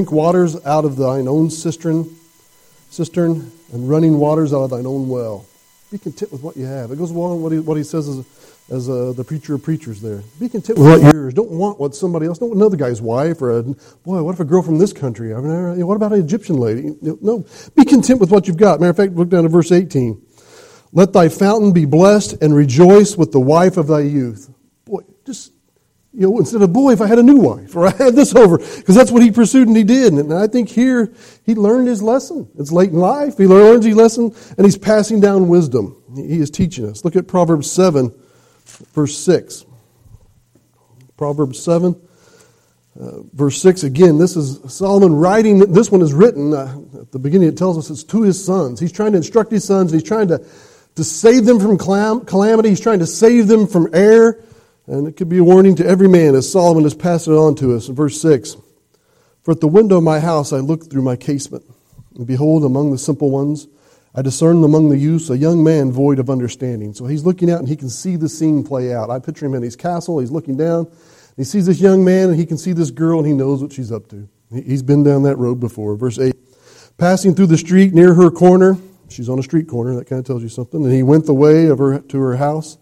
drink waters out of thine own cistern, cistern, and running waters out of thine own well. Be content with what you have. It goes along with what he, what he says as, as uh, the preacher of preachers there. Be content with what yours. Don't want what somebody else. Don't want another guy's wife or a boy. What if a girl from this country? I mean, what about an Egyptian lady? No. Be content with what you've got. Matter of fact, look down to verse 18. Let thy fountain be blessed and rejoice with the wife of thy youth. You know, instead of boy, if I had a new wife or I had this over, because that's what he pursued and he did. And I think here he learned his lesson. It's late in life. He learns his lesson and he's passing down wisdom. He is teaching us. Look at Proverbs 7, verse 6. Proverbs 7, uh, verse 6. Again, this is Solomon writing. This one is written uh, at the beginning. It tells us it's to his sons. He's trying to instruct his sons he's trying to, to save them from calamity. He's trying to save them from error. And it could be a warning to every man as Solomon is passing it on to us in verse 6. For at the window of my house I looked through my casement, and behold, among the simple ones, I discerned among the youths a young man void of understanding. So he's looking out and he can see the scene play out. I picture him in his castle, he's looking down, he sees this young man and he can see this girl and he knows what she's up to. He's been down that road before. Verse 8 Passing through the street near her corner, she's on a street corner, that kind of tells you something, and he went the way of her to her house.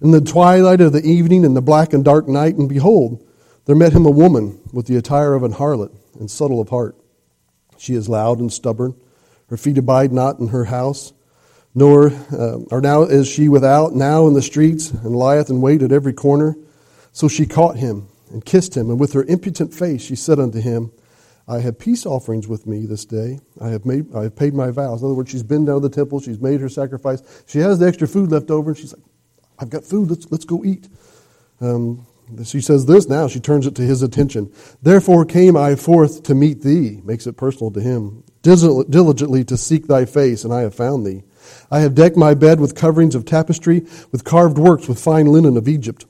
In the twilight of the evening, in the black and dark night, and behold, there met him a woman with the attire of an harlot and subtle of heart. She is loud and stubborn. Her feet abide not in her house, nor uh, now is she without, now in the streets, and lieth in wait at every corner. So she caught him and kissed him, and with her impudent face she said unto him, I have peace offerings with me this day. I have made I have paid my vows. In other words, she's been down to the temple, she's made her sacrifice. She has the extra food left over, and she's like, I've got food. Let's, let's go eat. Um, she says this now. She turns it to his attention. Therefore came I forth to meet thee, makes it personal to him, diligently to seek thy face, and I have found thee. I have decked my bed with coverings of tapestry, with carved works, with fine linen of Egypt.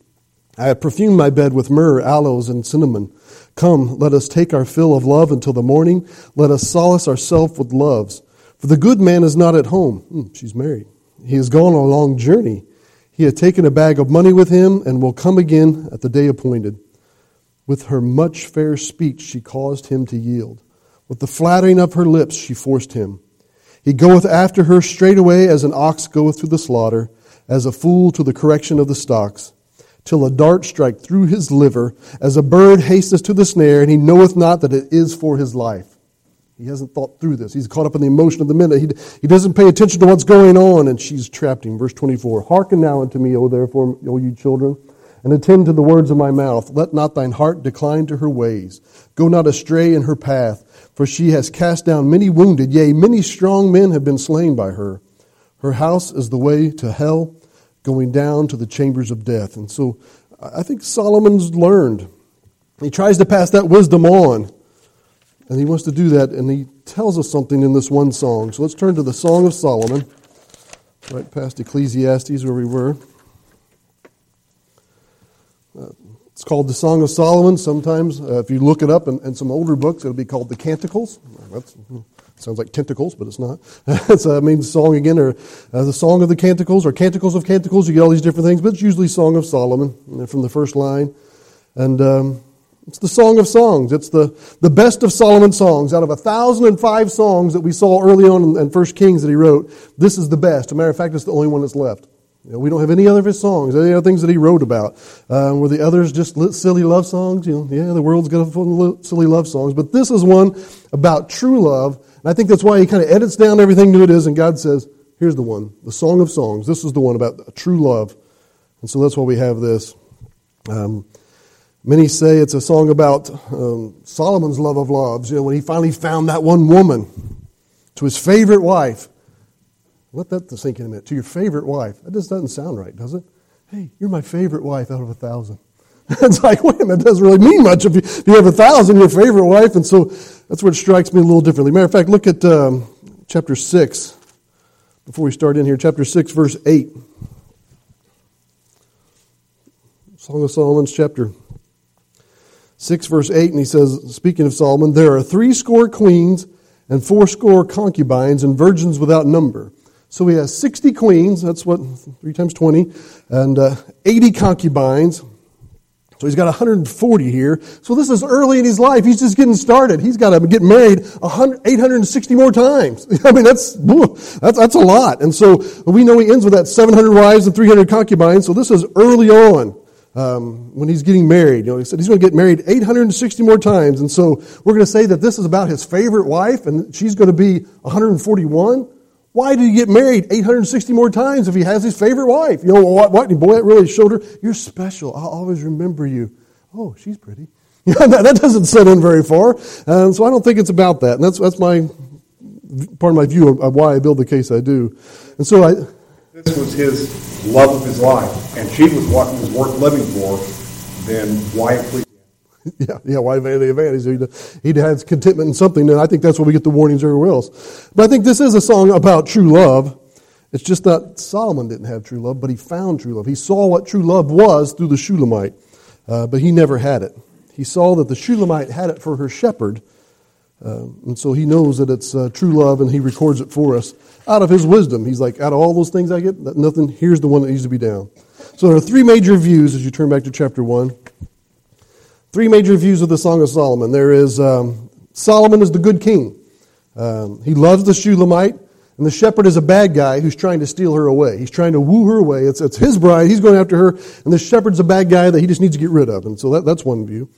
I have perfumed my bed with myrrh, aloes, and cinnamon. Come, let us take our fill of love until the morning. Let us solace ourselves with loves. For the good man is not at home. Hmm, she's married. He has gone on a long journey. He had taken a bag of money with him and will come again at the day appointed. With her much fair speech, she caused him to yield. With the flattering of her lips, she forced him. He goeth after her straightway as an ox goeth to the slaughter, as a fool to the correction of the stocks, till a dart strike through his liver, as a bird hasteth to the snare, and he knoweth not that it is for his life. He hasn't thought through this. He's caught up in the emotion of the minute. He, he doesn't pay attention to what's going on, and she's trapped him. Verse 24 Hearken now unto me, O therefore, O you children, and attend to the words of my mouth. Let not thine heart decline to her ways. Go not astray in her path, for she has cast down many wounded, yea, many strong men have been slain by her. Her house is the way to hell, going down to the chambers of death. And so I think Solomon's learned. He tries to pass that wisdom on. And he wants to do that, and he tells us something in this one song. So let's turn to the Song of Solomon, right past Ecclesiastes, where we were. Uh, it's called the Song of Solomon. Sometimes, uh, if you look it up in, in, some older books, it'll be called the Canticles. That sounds like tentacles, but it's not. it uh, means song again, or uh, the Song of the Canticles, or Canticles of Canticles. You get all these different things, but it's usually Song of Solomon from the first line. And um, it's the Song of Songs. It's the, the best of Solomon's songs. Out of a thousand and five songs that we saw early on in, in First Kings that he wrote, this is the best. As a matter of fact, it's the only one that's left. You know, we don't have any other of his songs, any other things that he wrote about. Um, were the others just silly love songs? You know, yeah, the world's got a full of silly love songs, but this is one about true love. And I think that's why he kind of edits down everything to it is, and God says, here's the one, the Song of Songs. This is the one about true love. And so that's why we have this. Um, Many say it's a song about um, Solomon's love of loves, you know, when he finally found that one woman to his favorite wife. Let that sink in a minute. To your favorite wife. That just doesn't sound right, does it? Hey, you're my favorite wife out of a thousand. it's like, wait a minute, that doesn't really mean much if you, if you have a thousand, your favorite wife. And so that's it strikes me a little differently. Matter of fact, look at um, chapter 6 before we start in here. Chapter 6, verse 8. Song of Solomon's chapter 6 verse 8, and he says, speaking of Solomon, there are three score queens and fourscore concubines and virgins without number. So he has 60 queens, that's what, 3 times 20, and uh, 80 concubines. So he's got 140 here. So this is early in his life. He's just getting started. He's got to get married 860 more times. I mean, that's, that's, that's a lot. And so we know he ends with that 700 wives and 300 concubines. So this is early on. Um, when he's getting married, you know, he said he's going to get married 860 more times. And so we're going to say that this is about his favorite wife and she's going to be 141. Why did he get married 860 more times if he has his favorite wife? You know, what, what? Boy, that really showed her, you're special. I'll always remember you. Oh, she's pretty. that doesn't set in very far. Um, so I don't think it's about that. And that's, that's my part of my view of, why I build the case I do. And so I. This was his love of his life, and she was what he was worth living for. Then why? Yeah, yeah, why vanity of vanities? He'd, he had contentment in something, and I think that's where we get the warnings everywhere else. But I think this is a song about true love. It's just that Solomon didn't have true love, but he found true love. He saw what true love was through the Shulamite, uh, but he never had it. He saw that the Shulamite had it for her shepherd, uh, and so he knows that it's uh, true love, and he records it for us out of his wisdom. He's like, out of all those things I get, nothing, here's the one that needs to be down. So there are three major views as you turn back to chapter 1. Three major views of the Song of Solomon. There is um, Solomon is the good king. Um, he loves the Shulamite, and the shepherd is a bad guy who's trying to steal her away. He's trying to woo her away. It's, it's his bride. He's going after her, and the shepherd's a bad guy that he just needs to get rid of. And so that, that's one view.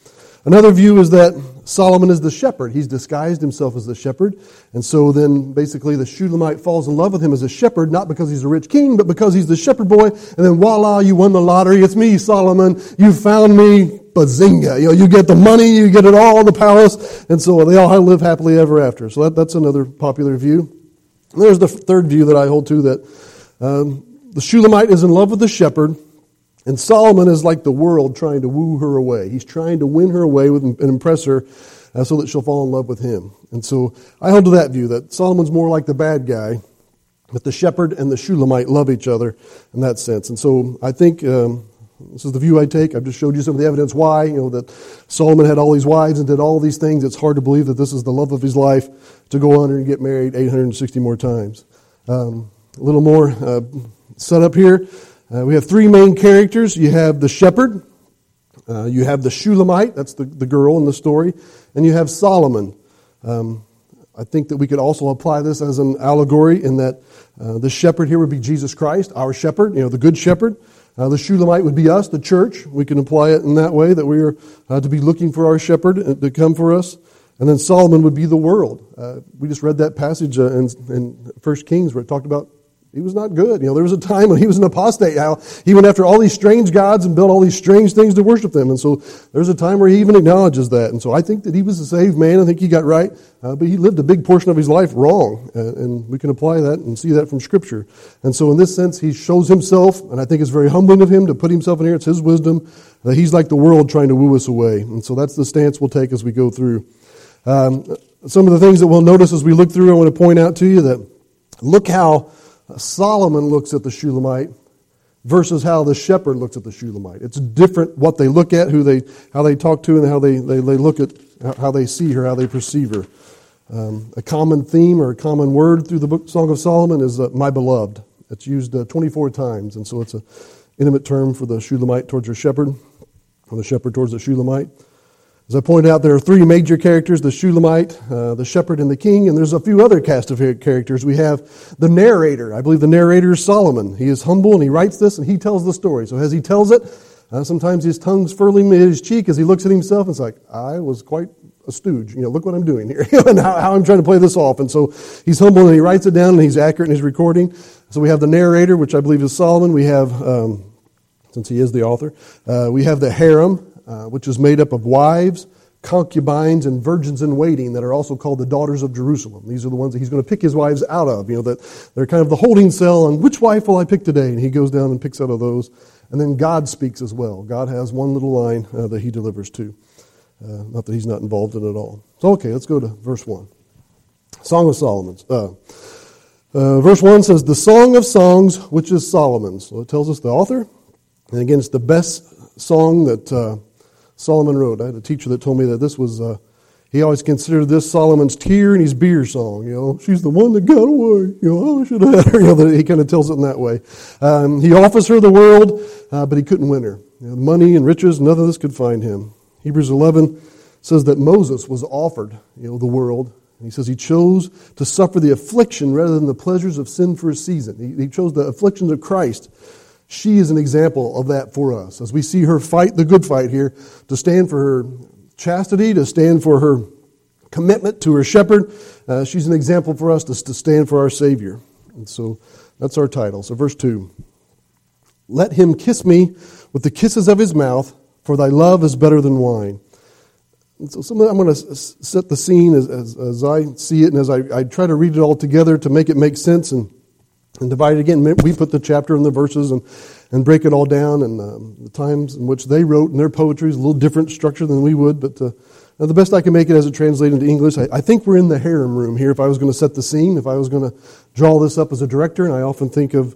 Another view is that Solomon is the shepherd. He's disguised himself as the shepherd. And so then basically the Shulamite falls in love with him as a shepherd, not because he's a rich king, but because he's the shepherd boy. And then voila, you won the lottery. It's me, Solomon. You found me. Bazinga. You know, you get the money, you get it all, the palace. And so they all live happily ever after. So that, that's another popular view. And there's the third view that I hold to that um, the Shulamite is in love with the shepherd. And Solomon is like the world trying to woo her away. He's trying to win her away with, and impress her uh, so that she'll fall in love with him. And so I hold to that view that Solomon's more like the bad guy, but the shepherd and the Shulamite love each other in that sense. And so I think um, this is the view I take. I've just showed you some of the evidence why, you know, that Solomon had all these wives and did all these things. It's hard to believe that this is the love of his life to go on and get married 860 more times. Um, a little more uh, set up here. Uh, we have three main characters. You have the shepherd, uh, you have the Shulamite, that's the, the girl in the story, and you have Solomon. Um, I think that we could also apply this as an allegory in that uh, the shepherd here would be Jesus Christ, our shepherd, you know, the good shepherd. Uh, the Shulamite would be us, the church. We can apply it in that way that we are uh, to be looking for our shepherd uh, to come for us. And then Solomon would be the world. Uh, we just read that passage in, in 1 Kings where it talked about he was not good. You know, there was a time when he was an apostate. How he went after all these strange gods and built all these strange things to worship them. And so there's a time where he even acknowledges that. And so I think that he was a saved man. I think he got right. Uh, but he lived a big portion of his life wrong. Uh, and we can apply that and see that from Scripture. And so in this sense, he shows himself, and I think it's very humbling of him to put himself in here. It's his wisdom that he's like the world trying to woo us away. And so that's the stance we'll take as we go through. Um, some of the things that we'll notice as we look through, I want to point out to you that look how Solomon looks at the Shulamite versus how the shepherd looks at the Shulamite. It's different what they look at, who they, how they talk to, and how they, they, they look at how they see her, how they perceive her. Um, a common theme or a common word through the book Song of Solomon is uh, my beloved. It's used uh, 24 times, and so it's an intimate term for the Shulamite towards her shepherd, or the shepherd towards the Shulamite. As I pointed out, there are three major characters the Shulamite, uh, the shepherd, and the king, and there's a few other cast of characters. We have the narrator. I believe the narrator is Solomon. He is humble and he writes this and he tells the story. So as he tells it, uh, sometimes his tongue's furling in his cheek as he looks at himself and it's like, I was quite a stooge. You know, look what I'm doing here and how, how, I'm trying to play this off. And so he's humble and he writes it down and he's accurate in his recording. So we have the narrator, which I believe is Solomon. We have, um, since he is the author, uh, we have the harem, uh, which is made up of wives, concubines, and virgins in waiting that are also called the daughters of Jerusalem. These are the ones that he's going to pick his wives out of. You know, that they're kind of the holding cell on which wife will I pick today? And he goes down and picks out of those. And then God speaks as well. God has one little line uh, that he delivers to. Uh, not that he's not involved in it all. So, okay, let's go to verse 1. Song of Solomon's. Uh, uh, verse 1 says, The Song of Songs, which is Solomon's. So it tells us the author. And again, it's the best song that uh, Solomon wrote. I had a teacher that told me that this was, uh, he always considered this Solomon's tear and his beer song. You know, she's the one that got away. You know, I should have had her. You know, he kind of tells it in that way. Um, he offers her the world, uh, but he couldn't win her. You know, money and riches, none of this could find him. Hebrews 11 says that Moses was offered, you know, the world. And he says he chose to suffer the affliction rather than the pleasures of sin for a season. He, he chose the afflictions of Christ. She is an example of that for us. As we see her fight the good fight here, to stand for her chastity, to stand for her commitment to her shepherd, uh, she's an example for us to, to stand for our Savior. And so that's our title. So, verse 2 Let him kiss me with the kisses of his mouth, for thy love is better than wine. And so some I'm going to set the scene as, as, as, I see it and as I, I try to read it all together to make it make sense and, and divide it again. We put the chapter and the verses and, and break it all down and um, the times in which they wrote and their poetry is a little different structure than we would, but uh, the best I can make it as it translated into English, I, I think we're in the harem room here if I was going to set the scene, if I was going to draw this up as a director, and I often think of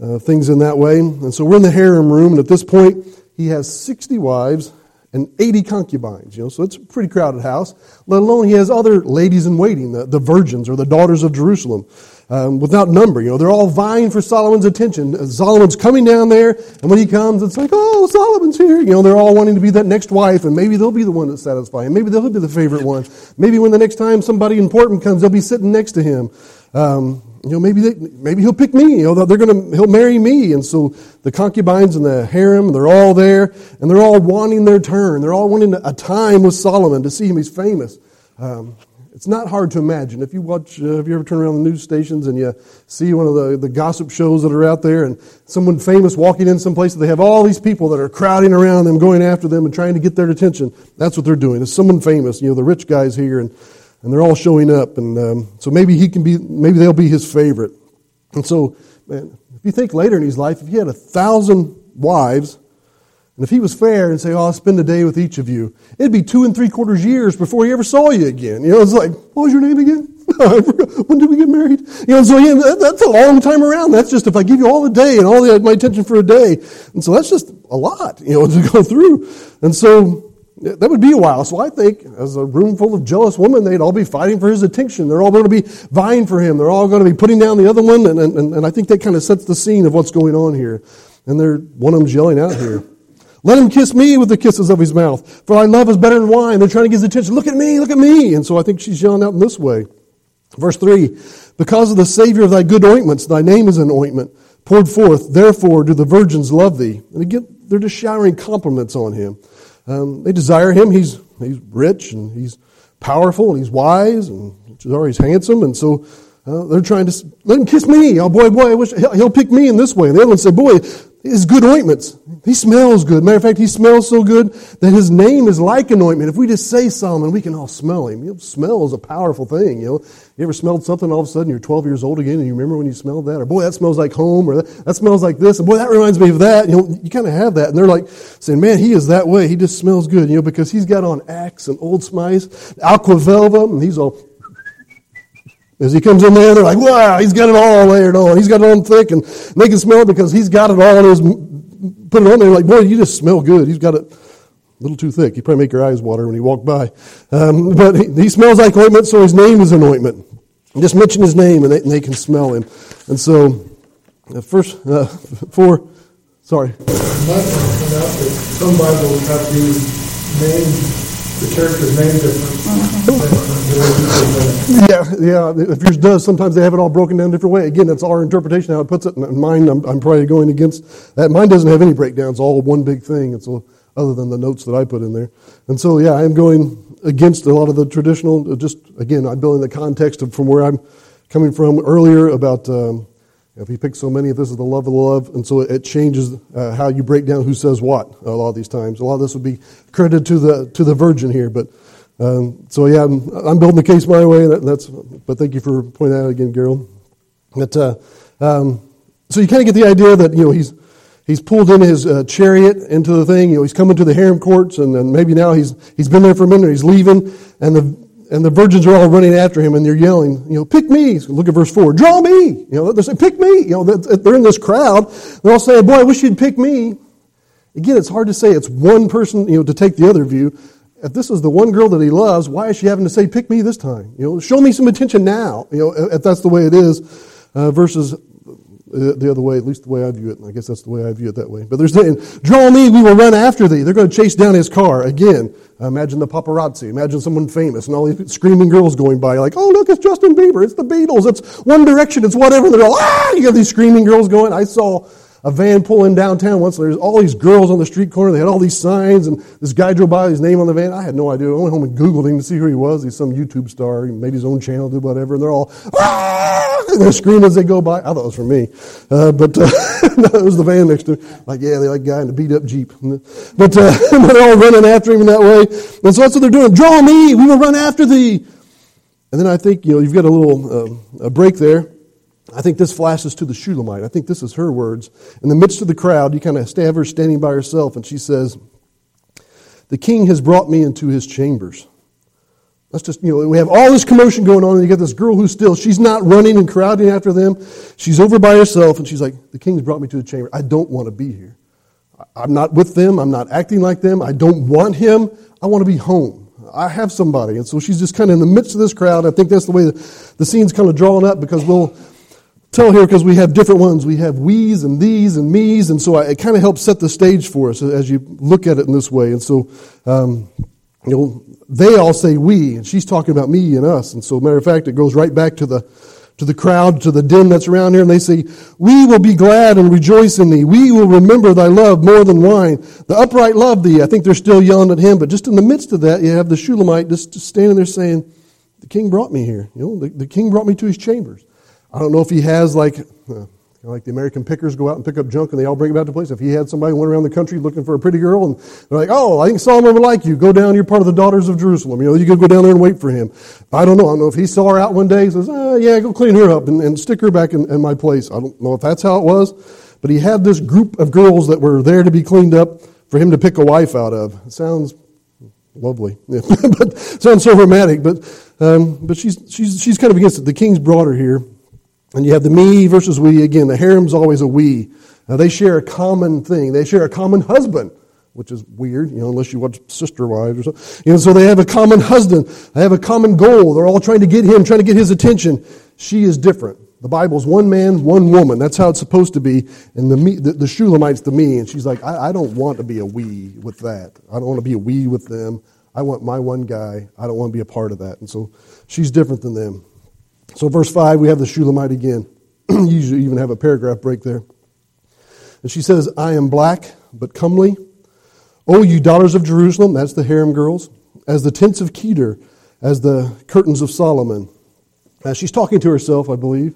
uh, things in that way. And so we're in the harem room, and at this point, he has 60 wives and 80 concubines, you know, so it's a pretty crowded house, let alone he has other ladies in waiting, the, the virgins or the daughters of Jerusalem, um, without number. You know, they're all vying for Solomon's attention. Uh, Solomon's coming down there, and when he comes, it's like, oh, Solomon's here. You know, they're all wanting to be that next wife, and maybe they'll be the one that satisfies him. Maybe they'll be the favorite one. Maybe when the next time somebody important comes, they'll be sitting next to him. Um, you know, maybe they, maybe he'll pick me. You know, they're gonna he'll marry me. And so the concubines and the harem, they're all there, and they're all wanting their turn. They're all wanting a time with Solomon to see him. He's famous. Um, it's not hard to imagine. If you watch, uh, if you ever turn around the news stations and you see one of the, the gossip shows that are out there, and someone famous walking in some place, they have all these people that are crowding around them, going after them, and trying to get their attention. That's what they're doing. It's someone famous. You know, the rich guys here, and and they're all showing up, and um, so maybe he can be, maybe they'll be his favorite. And so, man, if you think later in his life, if he had a thousand wives, and if he was fair and say, "Oh, I'll spend a day with each of you," it'd be two and three quarters years before he ever saw you again. You know, it's like, "What was your name again?" when did we get married? You know, so yeah, that's a long time around. That's just if I give you all the day and all the, my attention for a day, and so that's just a lot, you know, to go through. And so that would be a while. So I think, as a room full of jealous women, they'd all be fighting for his attention. They're all going to be vying for him. They're all going to be putting down the other one. And, and, and I think that kind of sets the scene of what's going on here. And they're, one of them's yelling out here. Let him kiss me with the kisses of his mouth, for thy love is better than wine. They're trying to get his attention. Look at me, look at me. And so I think she's yelling out in this way. Verse 3 Because of the Savior of thy good ointments, thy name is an ointment poured forth. Therefore do the virgins love thee. And again, they're just showering compliments on him. Um, they desire him. He's, he's rich and he's powerful and he's wise and he's handsome. And so uh, they're trying to let him kiss me. Oh boy, boy, I wish he'll, pick me in this way. And the other one said, boy, his good ointments. He smells good. Matter of fact, he smells so good that his name is like an ointment. If we just say Solomon, we can all smell him. You know, smell is a powerful thing. You know, you ever smelled something all of a sudden you're 12 years old again and you remember when you smelled that? Or boy, that smells like home. Or that, that smells like this. And boy, that reminds me of that. You know, you kind of have that. And they're like saying, man, he is that way. He just smells good. You know, because he's got on Axe and Old Spice, Aqua Velva, and he's all as he comes in there, they're like, wow, he's got it all layered on. He's got it on thick, and they can smell it because he's got it all in his, put it on there. Like, boy, you just smell good. He's got it a little too thick. You probably make your eyes water when you walk by. Um, but he, he, smells like ointment, so his name is an ointment. Just mention his name, and they, and they can smell him. And so, uh, first, uh, four, sorry. Some have the character's name different. yeah, yeah. If yours does, sometimes they have it all broken down a different way. Again, that's our interpretation how it puts it. And mine, I'm, I'm probably going against that. Mine doesn't have any breakdowns, all one big thing. And so, other than the notes that I put in there. And so, yeah, I am going against a lot of the traditional. Just again, I'm building the context of from where I'm coming from earlier about. Um, if he picks so many, if this is the love of the love, and so it changes uh, how you break down who says what a lot of these times. A lot of this would be credited to the to the virgin here, but um, so yeah, I'm, I'm, building the case my way. That, that's but thank you for pointing that out again, Gerald. But uh, um, so you kind of get the idea that you know he's he's pulled in his uh, chariot into the thing. You know he's coming to the harem courts, and, and maybe now he's he's been there for a minute. He's leaving, and the and the virgins are all running after him and they're yelling, you know, pick me. Look at verse 4. Draw me. You know, they're saying, pick me. You know, they're in this crowd. They're all saying, boy, I wish you'd pick me. Again, it's hard to say it's one person, you know, to take the other view. If this is the one girl that he loves, why is she having to say, pick me this time? You know, show me some attention now. You know, if that's the way it is. Uh, verses the, the other way, at least the way I view it. I guess that's the way I view it that way. But they're saying, Draw me, we will run after thee. They're going to chase down his car. Again, imagine the paparazzi. Imagine someone famous and all these screaming girls going by, like, Oh, look, it's Justin Bieber. It's the Beatles. It's One Direction. It's whatever. They're all, Ah! You have these screaming girls going. I saw a van pulling downtown once. There's all these girls on the street corner. They had all these signs, and this guy drove by, his name on the van. I had no idea. I went home and Googled him to see who he was. He's some YouTube star. He made his own channel, did whatever. And they're all, ah! They're screaming as they go by. I thought it was for me. Uh, but uh, no, it was the van next to me. Like, yeah, they like guy in a beat up Jeep. But uh, they're all running after him in that way. And so that's what they're doing. Draw me. We will run after thee. And then I think, you know, you've got a little um, a break there. I think this flashes to the Shulamite. I think this is her words. In the midst of the crowd, you kind of have her standing by herself, and she says, The king has brought me into his chambers. That's just, you know, we have all this commotion going on, and you get this girl who's still, she's not running and crowding after them. She's over by herself, and she's like, The king's brought me to the chamber. I don't want to be here. I'm not with them. I'm not acting like them. I don't want him. I want to be home. I have somebody. And so she's just kind of in the midst of this crowd. I think that's the way the, the scene's kind of drawn up because we'll tell here because we have different ones. We have we's and these and me's, and so I, it kind of helps set the stage for us as you look at it in this way. And so, um, you know, they all say we, and she's talking about me and us. And so, matter of fact, it goes right back to the to the crowd, to the din that's around here, and they say, We will be glad and rejoice in thee. We will remember thy love more than wine. The upright love thee. I think they're still yelling at him, but just in the midst of that, you have the Shulamite just, standing there saying, The king brought me here. You know, the, the king brought me to his chambers. I don't know if he has like, uh, like the American pickers go out and pick up junk and they all bring it back to place. If he had somebody went around the country looking for a pretty girl and they're like, oh, I think Solomon would like you. Go down. You're part of the daughters of Jerusalem. You know, you could go down there and wait for him. I don't know. I don't know if he saw her out one day. He says, oh, yeah, go clean her up and, and stick her back in, in my place. I don't know if that's how it was, but he had this group of girls that were there to be cleaned up for him to pick a wife out of. It sounds lovely, but sounds so romantic. But um, but she's she's she's kind of against it. The king's brought her here. And you have the me versus we. Again, the harem's always a we. Now, they share a common thing. They share a common husband, which is weird, you know, unless you watch Sister Wives or something. You know, so they have a common husband. They have a common goal. They're all trying to get him, trying to get his attention. She is different. The Bible's one man, one woman. That's how it's supposed to be. And the, me, the, the Shulamite's the me. And she's like, I, I don't want to be a we with that. I don't want to be a we with them. I want my one guy. I don't want to be a part of that. And so she's different than them. So, verse 5, we have the Shulamite again. You usually, even have a paragraph break there. And she says, I am black, but comely. O you daughters of Jerusalem, that's the harem girls, as the tents of Kedar, as the curtains of Solomon. Now, she's talking to herself, I believe.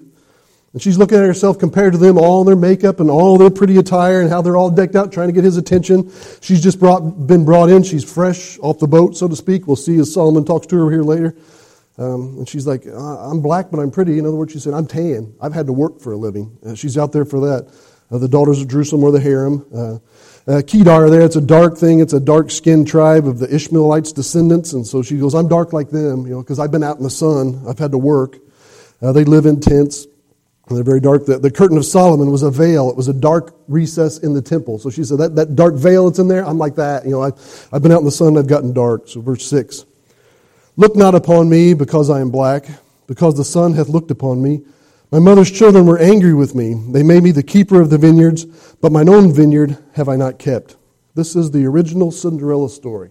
And she's looking at herself compared to them, all their makeup and all their pretty attire and how they're all decked out trying to get his attention. She's just brought, been brought in. She's fresh off the boat, so to speak. We'll see as Solomon talks to her here later. Um, and she's like, I'm black, but I'm pretty. In other words, she said, I'm tan. I've had to work for a living. Uh, she's out there for that. Uh, the daughters of Jerusalem or the harem. Uh, uh, Kedar there, it's a dark thing. It's a dark skinned tribe of the Ishmaelites' descendants. And so she goes, I'm dark like them, you know, because I've been out in the sun. I've had to work. Uh, they live in tents. They're very dark. The, the curtain of Solomon was a veil. It was a dark recess in the temple. So she said, that, that dark veil that's in there, I'm like that. You know, I, I've been out in the sun. I've gotten dark. So verse 6. Look not upon me because I am black, because the sun hath looked upon me. My mother's children were angry with me. They made me the keeper of the vineyards, but mine own vineyard have I not kept. This is the original Cinderella story.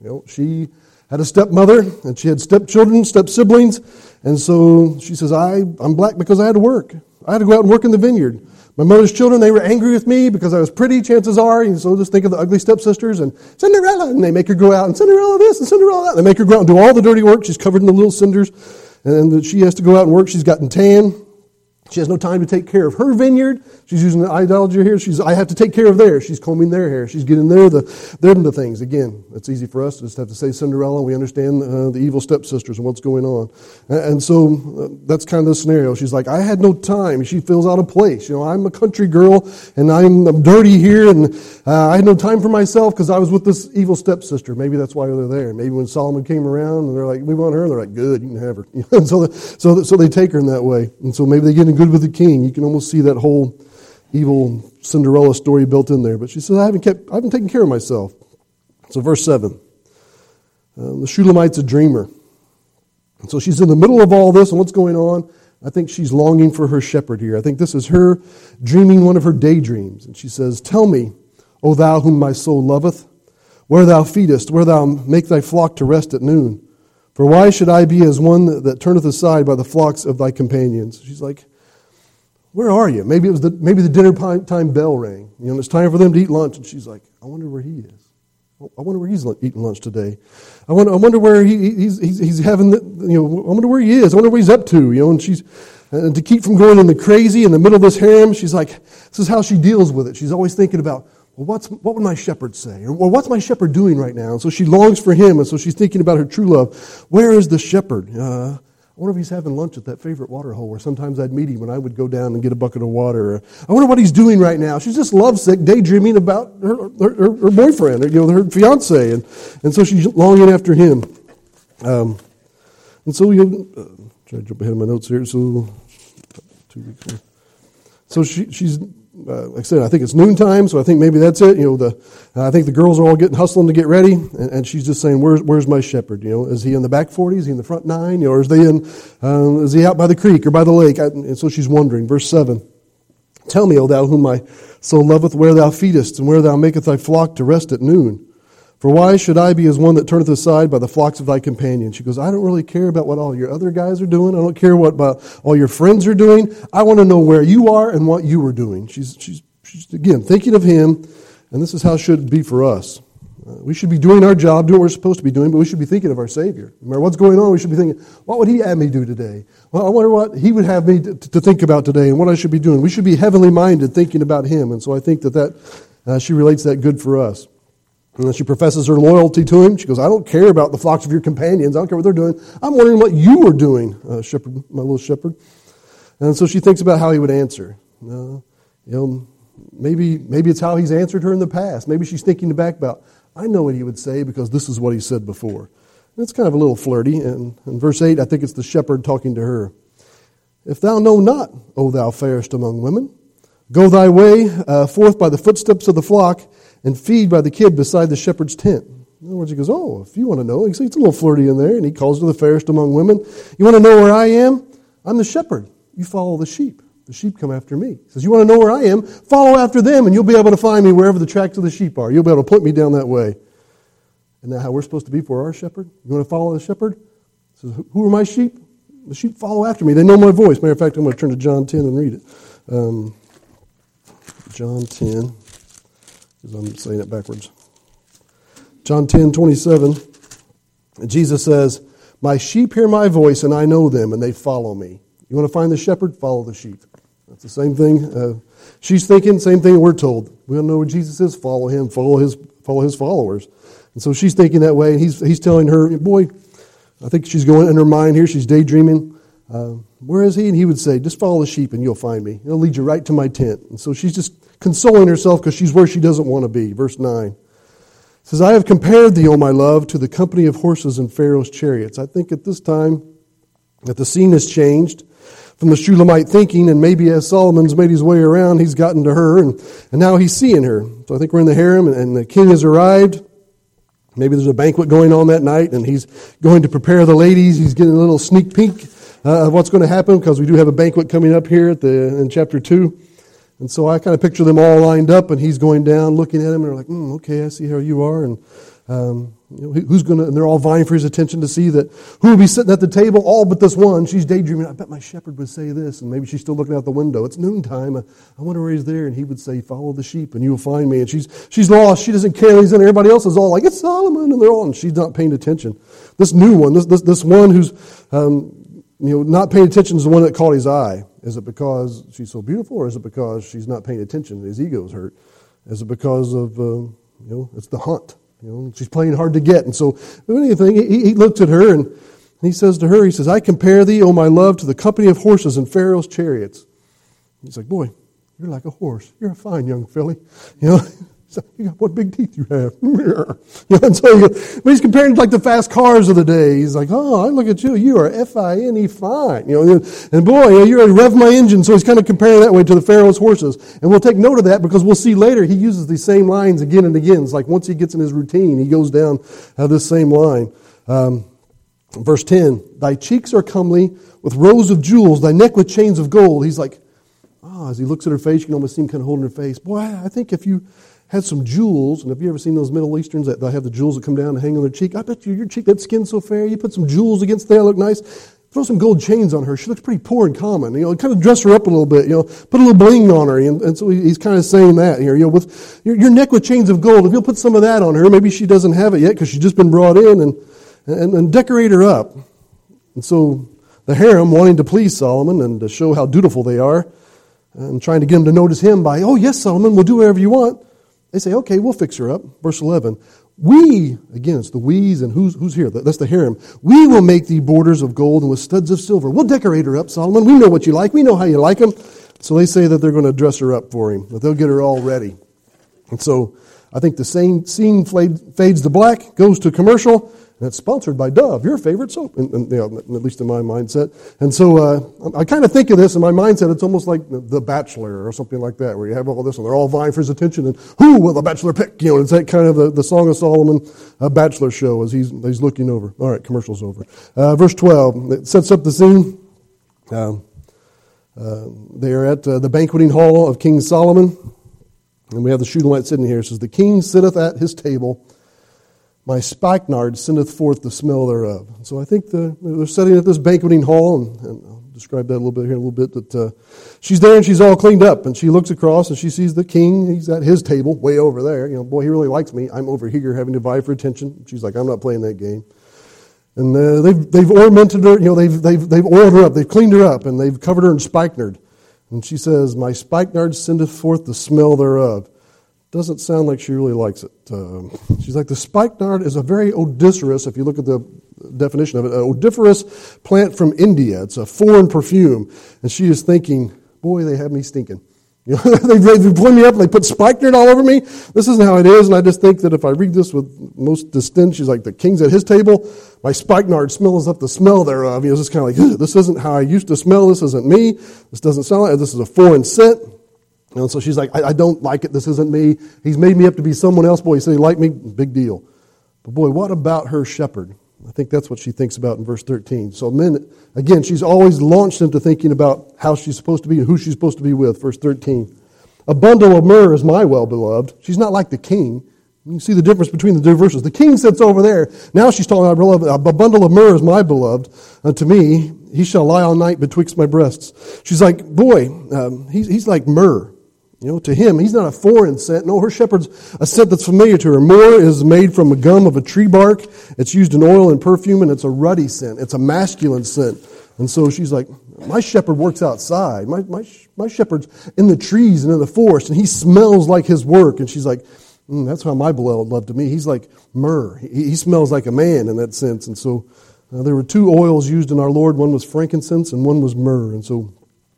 You know, she had a stepmother and she had stepchildren, step siblings, and so she says, I, I'm black because I had to work. I had to go out and work in the vineyard. My mother's children, they were angry with me because I was pretty, chances are. And so just think of the ugly stepsisters and Cinderella. And they make her go out and Cinderella this and Cinderella that. And They make her go out and do all the dirty work. She's covered in the little cinders. And she has to go out and work. She's gotten tan. She has no time to take care of her vineyard. She's using the ideology here. She's, I have to take care of theirs. She's combing their hair. She's getting their, the, them the things. Again, it's easy for us to just have to say Cinderella. We understand uh, the evil stepsisters and what's going on. And, and so uh, that's kind of the scenario. She's like, I had no time. She feels out of place. You know, I'm a country girl and I'm, I'm dirty here and uh, I had no time for myself because I was with this evil stepsister. Maybe that's why they're there. Maybe when Solomon came around and they're like, we want her. They're like, good, you can have her. so, the, so, so they take her in that way. And so maybe they get in good with the king. You can almost see that whole evil Cinderella story built in there. But she says, I haven't, kept, I haven't taken care of myself. So, verse 7. Uh, the Shulamite's a dreamer. And so she's in the middle of all this and what's going on. I think she's longing for her shepherd here. I think this is her dreaming one of her daydreams. And she says, Tell me, O thou whom my soul loveth, where thou feedest, where thou make thy flock to rest at noon. For why should I be as one that, that turneth aside by the flocks of thy companions? She's like, Where are you? Maybe it was the, maybe the dinner time bell rang. You know, it's time for them to eat lunch. And she's like, I wonder where he is. I wonder where he's eating lunch today. I wonder, I wonder where he, he's, he's, he's having, the, you know, I wonder where he is. I wonder what he's up to, you know. And she's, and to keep from going in the crazy in the middle of this harem, she's like, this is how she deals with it. She's always thinking about, well, what's, what would my shepherd say? Or, well, what's my shepherd doing right now? And so she longs for him, and so she's thinking about her true love. Where is the shepherd? Uh, I wonder if he's having lunch at that favorite water hole where sometimes I'd meet him when I would go down and get a bucket of water. I wonder what he's doing right now. She's just lovesick, daydreaming about her, her, her boyfriend, or, you know, her fiance, and, and so she's longing after him. Um, and so you uh, try to jump ahead of my notes here. So two weeks. So she, she's uh, like I said, I think it's noontime, so I think maybe that's it. You know, the uh, I think the girls are all getting hustling to get ready, and, and, she's just saying, "Where's Where's my shepherd? You know, is he in the back forty? Is he in the front nine? You know, or is they in? Um, is he out by the creek or by the lake?" And so she's wondering. Verse seven: Tell me, O thou whom my soul loveth, where thou feedest, and where thou makest thy flock to rest at noon. For why should I be as one that turneth aside by the flocks of thy companions? She goes, I don't really care about what all your other guys are doing. I don't care what all your friends are doing. I want to know where you are and what you are doing. She's, she's, she's again, thinking of him, and this is how it should be for us. Uh, we should be doing our job, doing what we're supposed to be doing, but we should be thinking of our Savior. No matter what's going on, we should be thinking, what would He have me do today? Well, I wonder what He would have me to, to think about today and what I should be doing. We should be heavenly minded, thinking about Him. And so I think that, that uh, she relates that good for us. And she professes her loyalty to him. She goes, I don't care about the flocks of your companions. I don't care what they're doing. I'm wondering what you are doing, uh, shepherd, my little shepherd. And so she thinks about how he would answer. Uh, you know, maybe, maybe it's how he's answered her in the past. Maybe she's thinking back about, I know what he would say because this is what he said before. And it's kind of a little flirty. And in verse 8, I think it's the shepherd talking to her. If thou know not, O thou fairest among women, go thy way uh, forth by the footsteps of the flock and feed by the kid beside the shepherd's tent. In other words, he goes, Oh, if you want to know, he says, it's a little flirty in there, and he calls to the fairest among women. You want to know where I am? I'm the shepherd. You follow the sheep. The sheep come after me. He says, You want to know where I am? Follow after them, and you'll be able to find me wherever the tracks of the sheep are. You'll be able to point me down that way. Isn't that how we're supposed to be for our shepherd? You want to follow the shepherd? He says, Who are my sheep? The sheep follow after me. They know my voice. Matter of fact, I'm going to turn to John 10 and read it. Um, John 10 because I'm saying it backwards. John 10 27, Jesus says, My sheep hear my voice, and I know them, and they follow me. You want to find the shepherd? Follow the sheep. That's the same thing. Uh, she's thinking, same thing we're told. We don't know where Jesus is. Follow him. Follow his, follow his followers. And so she's thinking that way, and he's, he's telling her, Boy, I think she's going in her mind here. She's daydreaming. Uh, where is he? And he would say, Just follow the sheep, and you'll find me. It'll lead you right to my tent. And so she's just consoling herself because she's where she doesn't want to be. Verse 9 says, I have compared thee, O my love, to the company of horses and Pharaoh's chariots. I think at this time that the scene has changed from the Shulamite thinking, and maybe as Solomon's made his way around, he's gotten to her, and, and now he's seeing her. So I think we're in the harem, and, and the king has arrived. Maybe there's a banquet going on that night, and he's going to prepare the ladies. He's getting a little sneak peek uh, what's going to happen because we do have a banquet coming up here at the, in chapter 2. And so I kind of picture them all lined up, and he's going down, looking at him, and they're like, mm, "Okay, I see how you are." And um, you know, who's going to? And they're all vying for his attention to see that who will be sitting at the table. All but this one. She's daydreaming. I bet my shepherd would say this, and maybe she's still looking out the window. It's noontime. I, I wonder where he's there, and he would say, "Follow the sheep, and you will find me." And she's she's lost. She doesn't care. He's in. Everybody else is all like, "It's Solomon," and they're all, and she's not paying attention. This new one, this this, this one who's um, you know not paying attention is the one that caught his eye. Is it because she's so beautiful, or is it because she's not paying attention? His ego's hurt. Is it because of um, you know it's the hunt? You know she's playing hard to get, and so anything. He, he looks at her and he says to her, he says, "I compare thee, O my love, to the company of horses in Pharaoh's chariots." He's like, "Boy, you're like a horse. You're a fine young filly." You know. You got what big teeth you have. you know, so but he's comparing like the fast cars of the day. He's like, oh, I look at you. You are F-I-N-E fine. You know, and boy, you're a rev my engine. So he's kind of comparing that way to the Pharaoh's horses. And we'll take note of that because we'll see later he uses these same lines again and again. It's like once he gets in his routine, he goes down uh, this same line. Um, Verse 10 Thy cheeks are comely with rows of jewels, thy neck with chains of gold. He's like, ah, oh, as he looks at her face, you can almost see him kind of holding her face. Boy, I think if you had some jewels, and have you ever seen those Middle Easterns that they have the jewels that come down and hang on their cheek? I bet you, your cheek, that skin's so fair, you put some jewels against there, look nice. Throw some gold chains on her. She looks pretty poor and common. You know, kind of dress her up a little bit. You know, put a little bling on her. And, and so he's kind of saying that here. You know, with your, your neck with chains of gold. If you'll put some of that on her, maybe she doesn't have it yet because she's just been brought in, and, and and decorate her up. And so the harem, wanting to please Solomon and to show how dutiful they are, and trying to get him to notice him by, oh yes, Solomon, we'll do whatever you want. They say, okay, we'll fix her up. Verse 11. We, again, it's the we's and who's, who's here? That's the harem. We will make thee borders of gold and with studs of silver. We'll decorate her up, Solomon. We know what you like. We know how you like them. So they say that they're going to dress her up for him, that they'll get her all ready. And so I think the same scene fades to black, goes to commercial, and it's sponsored by Dove, your favorite soap, you know, at least in my mindset. And so uh, I kind of think of this in my mindset, it's almost like The Bachelor or something like that, where you have all this and they're all vying for his attention, and who will the Bachelor pick? You know, it's that kind of the, the Song of Solomon uh, Bachelor show as he's, he's looking over. All right, commercial's over. Uh, verse 12, it sets up the scene. Um, uh, they are at uh, the banqueting hall of King Solomon, and we have the Shulamite sitting here. It says, The king sitteth at his table my spikenard sendeth forth the smell thereof. So I think the, they're sitting at this banqueting hall, and, and, I'll describe that a little bit here in a little bit. That uh, she's there and she's all cleaned up, and she looks across and she sees the king. He's at his table, way over there. You know, boy, he really likes me. I'm over here having to vie for attention. She's like, I'm not playing that game. And uh, they've they've ornamented her. You know, they've they've they've oiled her up. They've cleaned her up, and they've covered her in spikenard. And she says, My spikenard sendeth forth the smell thereof doesn't sound like she really likes it. Uh, she's like, the spikenard is a very odoriferous, if you look at the definition of it, an odoriferous plant from India. It's a foreign perfume. And she is thinking, boy, they have me stinking. You know, they've, they've pulled me up and they put spikenard all over me. This isn't how it is. And I just think that if I read this with most disdain, she's like, the king's at his table. My spikenard smells up the smell thereof. You know, it's just kind of like, this isn't how I used to smell. This isn't me. This doesn't sound like, this is a foreign scent. And so she's like, I, I, don't like it. This isn't me. He's made me up to be someone else. Boy, he said he liked me. Big deal. But boy, what about her shepherd? I think that's what she thinks about in verse 13. So then, again, she's always launched into thinking about how she's supposed to be and who she's supposed to be with. Verse 13. A bundle of myrrh is my well beloved. She's not like the king. You see the difference between the two verses. The king sits over there. Now she's talking about a bundle of myrrh is my beloved. Unto me, he shall lie all night betwixt my breasts. She's like, boy, um, he's, he's like myrrh. You know, to him, he's not a foreign scent. No, her shepherd's a scent that's familiar to her. Myrrh is made from a gum of a tree bark. It's used in oil and perfume, and it's a ruddy scent. It's a masculine scent. And so she's like, my shepherd works outside. My, my, my shepherd's in the trees and in the forest, and he smells like his work. And she's like, mm, that's how my beloved loved to me. He's like myrrh. He, he smells like a man in that sense. And so uh, there were two oils used in our Lord. One was frankincense and one was myrrh. And so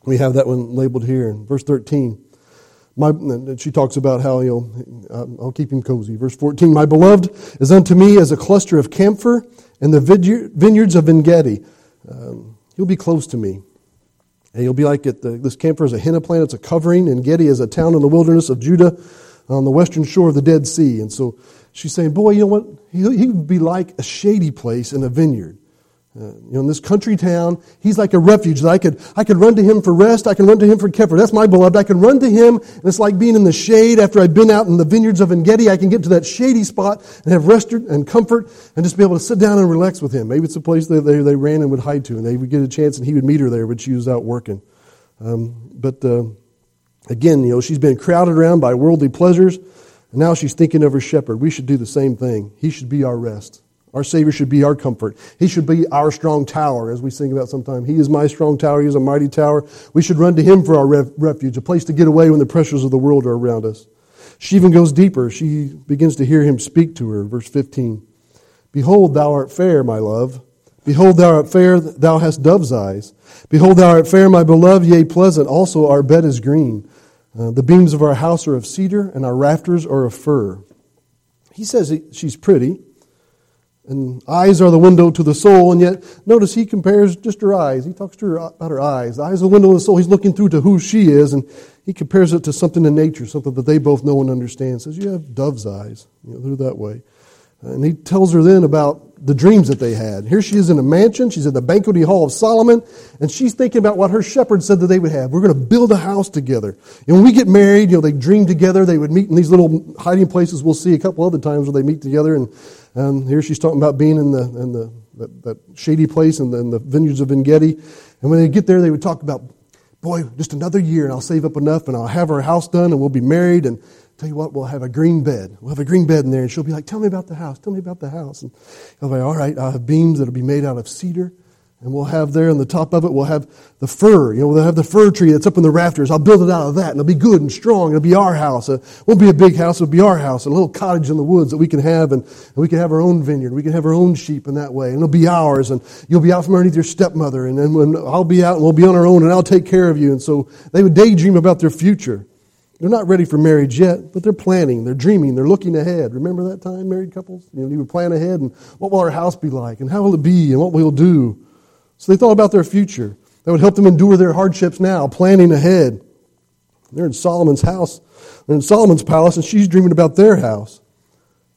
we have that one labeled here in verse 13. My, she talks about how know, I'll keep him cozy. Verse 14, My beloved is unto me as a cluster of camphor and the vineyards of Engedi. Um, he'll be close to me. And he'll be like it. The, this camphor is a henna plant, it's a covering. And Engedi is a town in the wilderness of Judah on the western shore of the Dead Sea. And so she's saying, Boy, you know what? He, he be like a shady place in a vineyard. Uh, you know, in this country town, he's like a refuge that I could, I could run to him for rest. I can run to him for comfort. That's my beloved. I can run to him, and it's like being in the shade after I've been out in the vineyards of Engedi. I can get to that shady spot and have rest and comfort and just be able to sit down and relax with him. Maybe it's a place that they, they ran and would hide to, and they would get a chance and he would meet her there, but she was out working. Um, but uh, again, you know, she's been crowded around by worldly pleasures, and now she's thinking of her shepherd. We should do the same thing. He should be our rest. Our Savior should be our comfort. He should be our strong tower, as we sing about sometimes. He is my strong tower. He is a mighty tower. We should run to Him for our refuge, a place to get away when the pressures of the world are around us. She even goes deeper. She begins to hear Him speak to her. Verse 15 Behold, thou art fair, my love. Behold, thou art fair, thou hast dove's eyes. Behold, thou art fair, my beloved, yea, pleasant. Also, our bed is green. Uh, the beams of our house are of cedar, and our rafters are of fir. He says she's pretty. And eyes are the window to the soul, and yet notice he compares just her eyes. He talks to her about her eyes. The eyes are the window of the soul. He's looking through to who she is, and he compares it to something in nature, something that they both know and understand. Says, You have dove's eyes. You know, they're that way. And he tells her then about the dreams that they had. Here she is in a mansion. She's in the banqueting hall of Solomon, and she's thinking about what her shepherd said that they would have. We're going to build a house together. And when we get married, you know, they dream together. They would meet in these little hiding places. We'll see a couple other times where they meet together. And here she's talking about being in the in the that, that shady place in the, in the vineyards of Engedi. And when they get there, they would talk about, boy, just another year, and I'll save up enough, and I'll have our house done, and we'll be married, and tell you what, we'll have a green bed. We'll have a green bed in there. And she'll be like, tell me about the house. Tell me about the house. And I'll be like, all right, I'll have beams that'll be made out of cedar. And we'll have there on the top of it, we'll have the fir. You know, we'll have the fir tree that's up in the rafters. I'll build it out of that, and it'll be good and strong. It'll be our house. It won't be a big house. It'll be our house, a little cottage in the woods that we can have, and, and we can have our own vineyard. We can have our own sheep in that way, and it'll be ours. And you'll be out from underneath your stepmother, and then when I'll be out, and we'll be on our own, and I'll take care of you. And so they would daydream about their future. They're not ready for marriage yet, but they're planning, they're dreaming, they're looking ahead. Remember that time, married couples? You know, you would plan ahead and what will our house be like and how will it be and what will we'll do. So they thought about their future. That would help them endure their hardships now, planning ahead. They're in Solomon's house. They're in Solomon's palace, and she's dreaming about their house.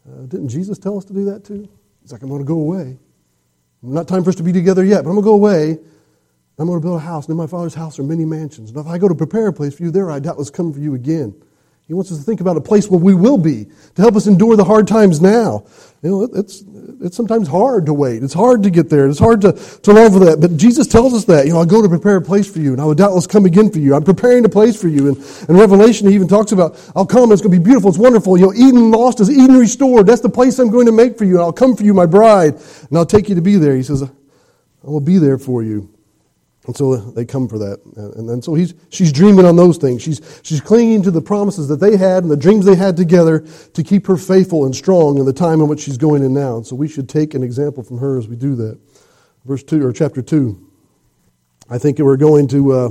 Uh, didn't Jesus tell us to do that too? He's like, I'm going to go away. Not time for us to be together yet, but I'm going to go away. I'm going to build a house, and in my Father's house are many mansions. And if I go to prepare a place for you there, I doubtless come for you again. He wants us to think about a place where we will be to help us endure the hard times now. You know, it's, it's sometimes hard to wait. It's hard to get there. It's hard to, to long for that. But Jesus tells us that. You know, I'll go to prepare a place for you, and I will doubtless come again for you. I'm preparing a place for you. And in Revelation, he even talks about, I'll come, it's going to be beautiful, it's wonderful. You know, Eden lost is Eden restored. That's the place I'm going to make for you. And I'll come for you, my bride, and I'll take you to be there. He says, I will be there for you. And so they come for that. And, and so he's, she's dreaming on those things. She's, she's clinging to the promises that they had and the dreams they had together to keep her faithful and strong in the time in which she's going in now. And so we should take an example from her as we do that. Verse 2, or chapter 2. I think we're going to, uh,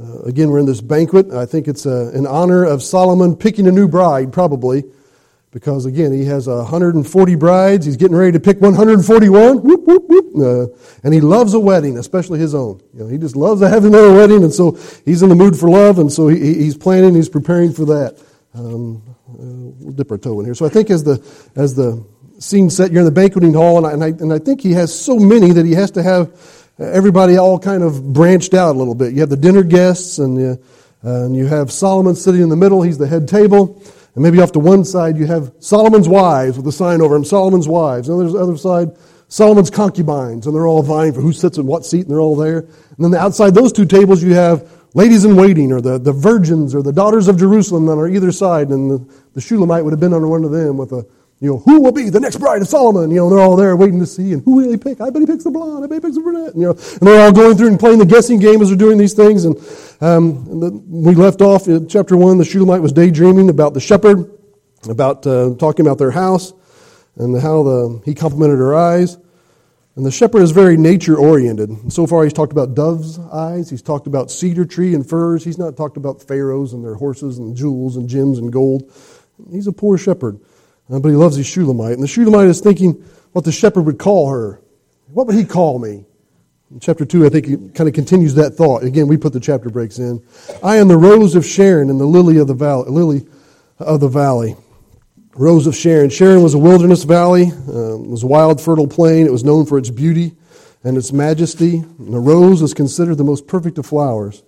uh, again, we're in this banquet. I think it's uh, in honor of Solomon picking a new bride, probably because again he has 140 brides. He's getting ready to pick 141 whoop, whoop, whoop. Uh, and he loves a wedding especially his own. You know, he just loves to have another wedding and so he's in the mood for love and so he, he's planning he's preparing for that. Um, uh, we'll dip our toe in here. So i think as the as the scene set you're in the banqueting hall and I, and I, and I think he has so many that he has to have everybody all kind of branched out a little bit. You have the dinner guests and, uh, and you have solomon sitting in the middle. He's the head table and maybe off to one side you have Solomon's wives with a sign over them, Solomon's wives. And there's the other side, Solomon's concubines, and they're all vying for who sits in what seat, and they're all there. And then outside those two tables you have ladies in waiting, or the, the virgins, or the daughters of Jerusalem on either side. And the, the Shulamite would have been under one of them with a you know, who will be the next bride of Solomon? You know, they're all there waiting to see, and who will he pick? I bet he picks the blonde. I bet he picks the brunette. You know, and they're all going through and playing the guessing game as they're doing these things. And, um, and the, we left off in chapter one. The Shulamite was daydreaming about the shepherd about uh, talking about their house and how the, he complimented her eyes. And the shepherd is very nature oriented. So far, he's talked about dove's eyes. He's talked about cedar tree and firs. He's not talked about pharaohs and their horses and jewels and gems and gold. He's a poor shepherd, but he loves his Shulamite. And the Shulamite is thinking what the shepherd would call her. What would he call me? In chapter 2, I think he kind of continues that thought. Again, we put the chapter breaks in. I am the rose of Sharon and the lily of the valley. Lily of the valley. Rose of Sharon. Sharon was a wilderness valley, uh, it was a wild, fertile plain. It was known for its beauty and its majesty. And a rose is considered the most perfect of flowers.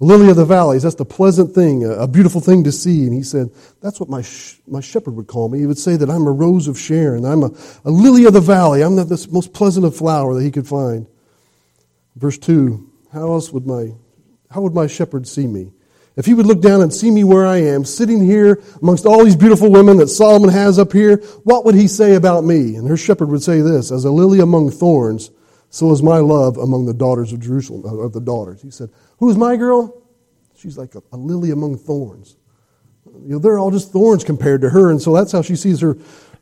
Lily of the valleys, that's the pleasant thing, a, a beautiful thing to see. And he said, That's what my, sh- my shepherd would call me. He would say that I'm a rose of Sharon. I'm a, a lily of the valley. I'm the, the most pleasant of flower that he could find. Verse 2 How else would my, how would my shepherd see me? If he would look down and see me where I am, sitting here amongst all these beautiful women that Solomon has up here, what would he say about me? And her shepherd would say this As a lily among thorns, so is my love among the daughters of Jerusalem, of the daughters. He said, Who's my girl? She's like a, a lily among thorns. You know, they're all just thorns compared to her. And so that's how she sees her,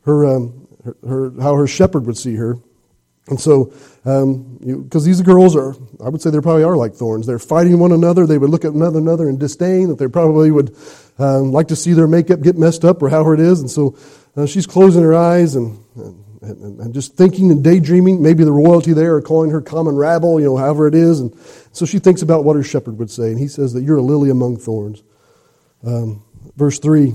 her, um, her, her how her shepherd would see her. And so, because um, these girls are, I would say they probably are like thorns. They're fighting one another. They would look at one another in disdain, that they probably would um, like to see their makeup get messed up or however it is. And so uh, she's closing her eyes and, and, and, and, just thinking and daydreaming. Maybe the royalty there are calling her common rabble, you know, however it is. And so she thinks about what her shepherd would say. And he says that you're a lily among thorns. Um, verse 3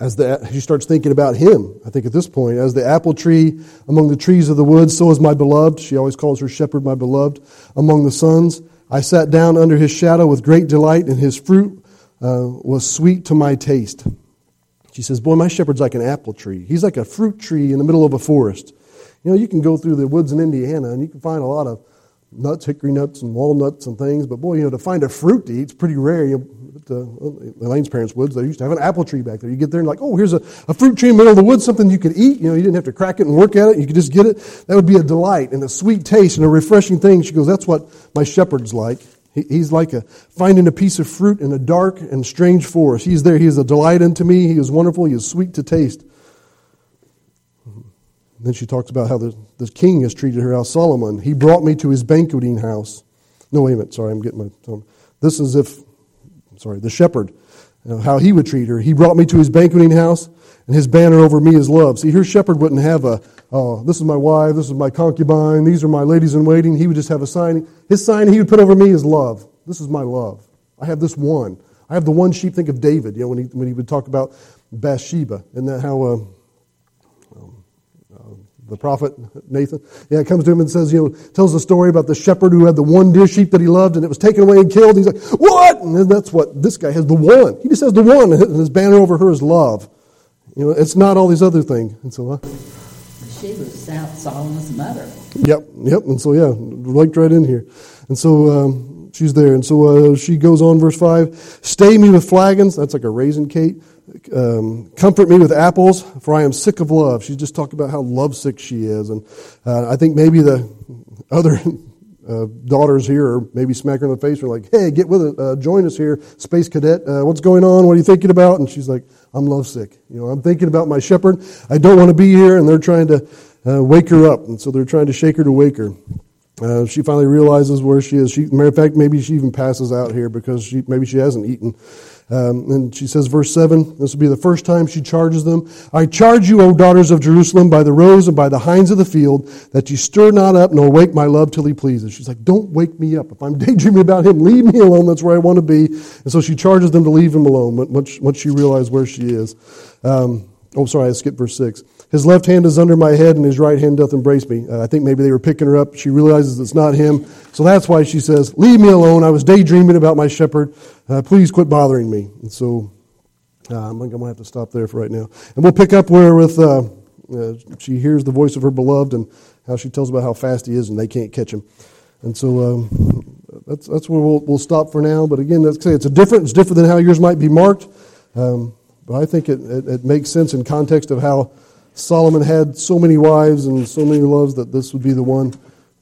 as the, she starts thinking about him, I think at this point, as the apple tree among the trees of the woods, so is my beloved. She always calls her shepherd my beloved among the sons. I sat down under his shadow with great delight, and his fruit uh, was sweet to my taste. She says, Boy, my shepherd's like an apple tree. He's like a fruit tree in the middle of a forest. You know, you can go through the woods in Indiana and you can find a lot of nuts, hickory nuts, and walnuts and things, but boy, you know, to find a fruit to eat, it's pretty rare. You uh, Elaine's parents' woods, they used to have an apple tree back there. You get there and like, oh, here's a, a fruit tree in the middle of the woods, something you could eat. You know, you didn't have to crack it and work at it. You could just get it. That would be a delight and a sweet taste and a refreshing thing. She goes, that's what my shepherd's like. He, he's like a, finding a piece of fruit in a dark and strange forest. He's there. He is a delight unto me. He is wonderful. He is sweet to taste. then she talks about how the, the king has treated her, how Solomon, he brought me to his banqueting house. No, wait a minute. Sorry, I'm getting my. Um, this is if sorry, the shepherd, you know, how he would treat her. He brought me to his banqueting house, and his banner over me is love. See, here shepherd wouldn't have a, oh, this is my wife, this is my concubine, these are my ladies in waiting. He would just have a sign. His sign he would put over me is love. This is my love. I have this one. I have the one sheep. Think of David, you know, when he, when he would talk about Bathsheba. and that how uh, um, uh, the prophet Nathan, yeah, comes to him and says, you know, tells the story about the shepherd who had the one dear sheep that he loved and it was taken away and killed. He's like, what? And that's what this guy has the one. He just has the one, and his banner over her is love. You know, it's not all these other things. And so, uh, she was Solomon's mother. Yep, yep. And so, yeah, liked right in here. And so, um, she's there. And so uh, she goes on, verse 5 Stay me with flagons. That's like a raisin cake um, comfort me with apples, for I am sick of love. She's just talking about how lovesick she is. And uh, I think maybe the other uh, daughters here are maybe smack her in the face and like, hey, get with it, uh, join us here, Space Cadet. Uh, what's going on? What are you thinking about? And she's like, I'm lovesick. You know, I'm thinking about my shepherd. I don't want to be here. And they're trying to uh, wake her up. And so they're trying to shake her to wake her. Uh, she finally realizes where she is. She, matter of fact, maybe she even passes out here because she, maybe she hasn't eaten. Um, and she says, verse 7, this will be the first time she charges them. I charge you, O daughters of Jerusalem, by the roes and by the hinds of the field, that you stir not up nor wake my love till he pleases. She's like, don't wake me up. If I'm daydreaming about him, leave me alone. That's where I want to be. And so she charges them to leave him alone once, once she realizes where she is. Um, oh, sorry, I skipped verse 6. His left hand is under my head, and his right hand doth embrace me. Uh, I think maybe they were picking her up. She realizes it's not him. So that's why she says, Leave me alone. I was daydreaming about my shepherd. Uh, please quit bothering me. And so uh, I'm going to have to stop there for right now. And we'll pick up where with uh, uh, she hears the voice of her beloved and how she tells about how fast he is and they can't catch him. And so um, that's, that's where we'll, we'll stop for now. But again, let's say it's a different, it's different than how yours might be marked. Um, but I think it, it, it makes sense in context of how Solomon had so many wives and so many loves that this would be the one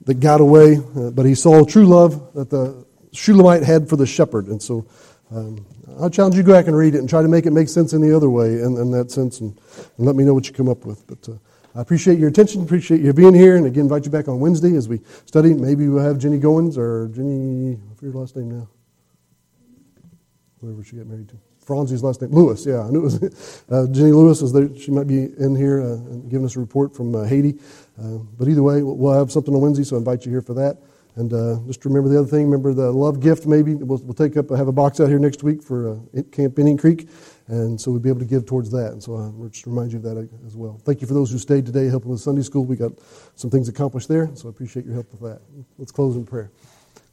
that got away. Uh, but he saw true love that the Shulamite had for the shepherd. And so um, I'll challenge you to go back and read it and try to make it make sense the other way in, in that sense and, and, let me know what you come up with. But uh, I appreciate your attention, appreciate you being here, and again, invite you back on Wednesday as we study. Maybe we'll have Jenny Goins or Jenny, I forget her last name now. Whoever she got married to. Franzi's last name, Lewis. Yeah, I knew it was uh, Jenny Lewis. Is there? She might be in here uh, giving us a report from uh, Haiti. Uh, but either way, we'll have something on Wednesday, so I invite you here for that. And uh, just remember the other thing. Remember the love gift. Maybe we'll, we'll take up have a box out here next week for uh, Camp Indian Creek, and so we'll be able to give towards that. And so I just remind you of that as well. Thank you for those who stayed today helping with Sunday school. We got some things accomplished there, so I appreciate your help with that. Let's close in prayer.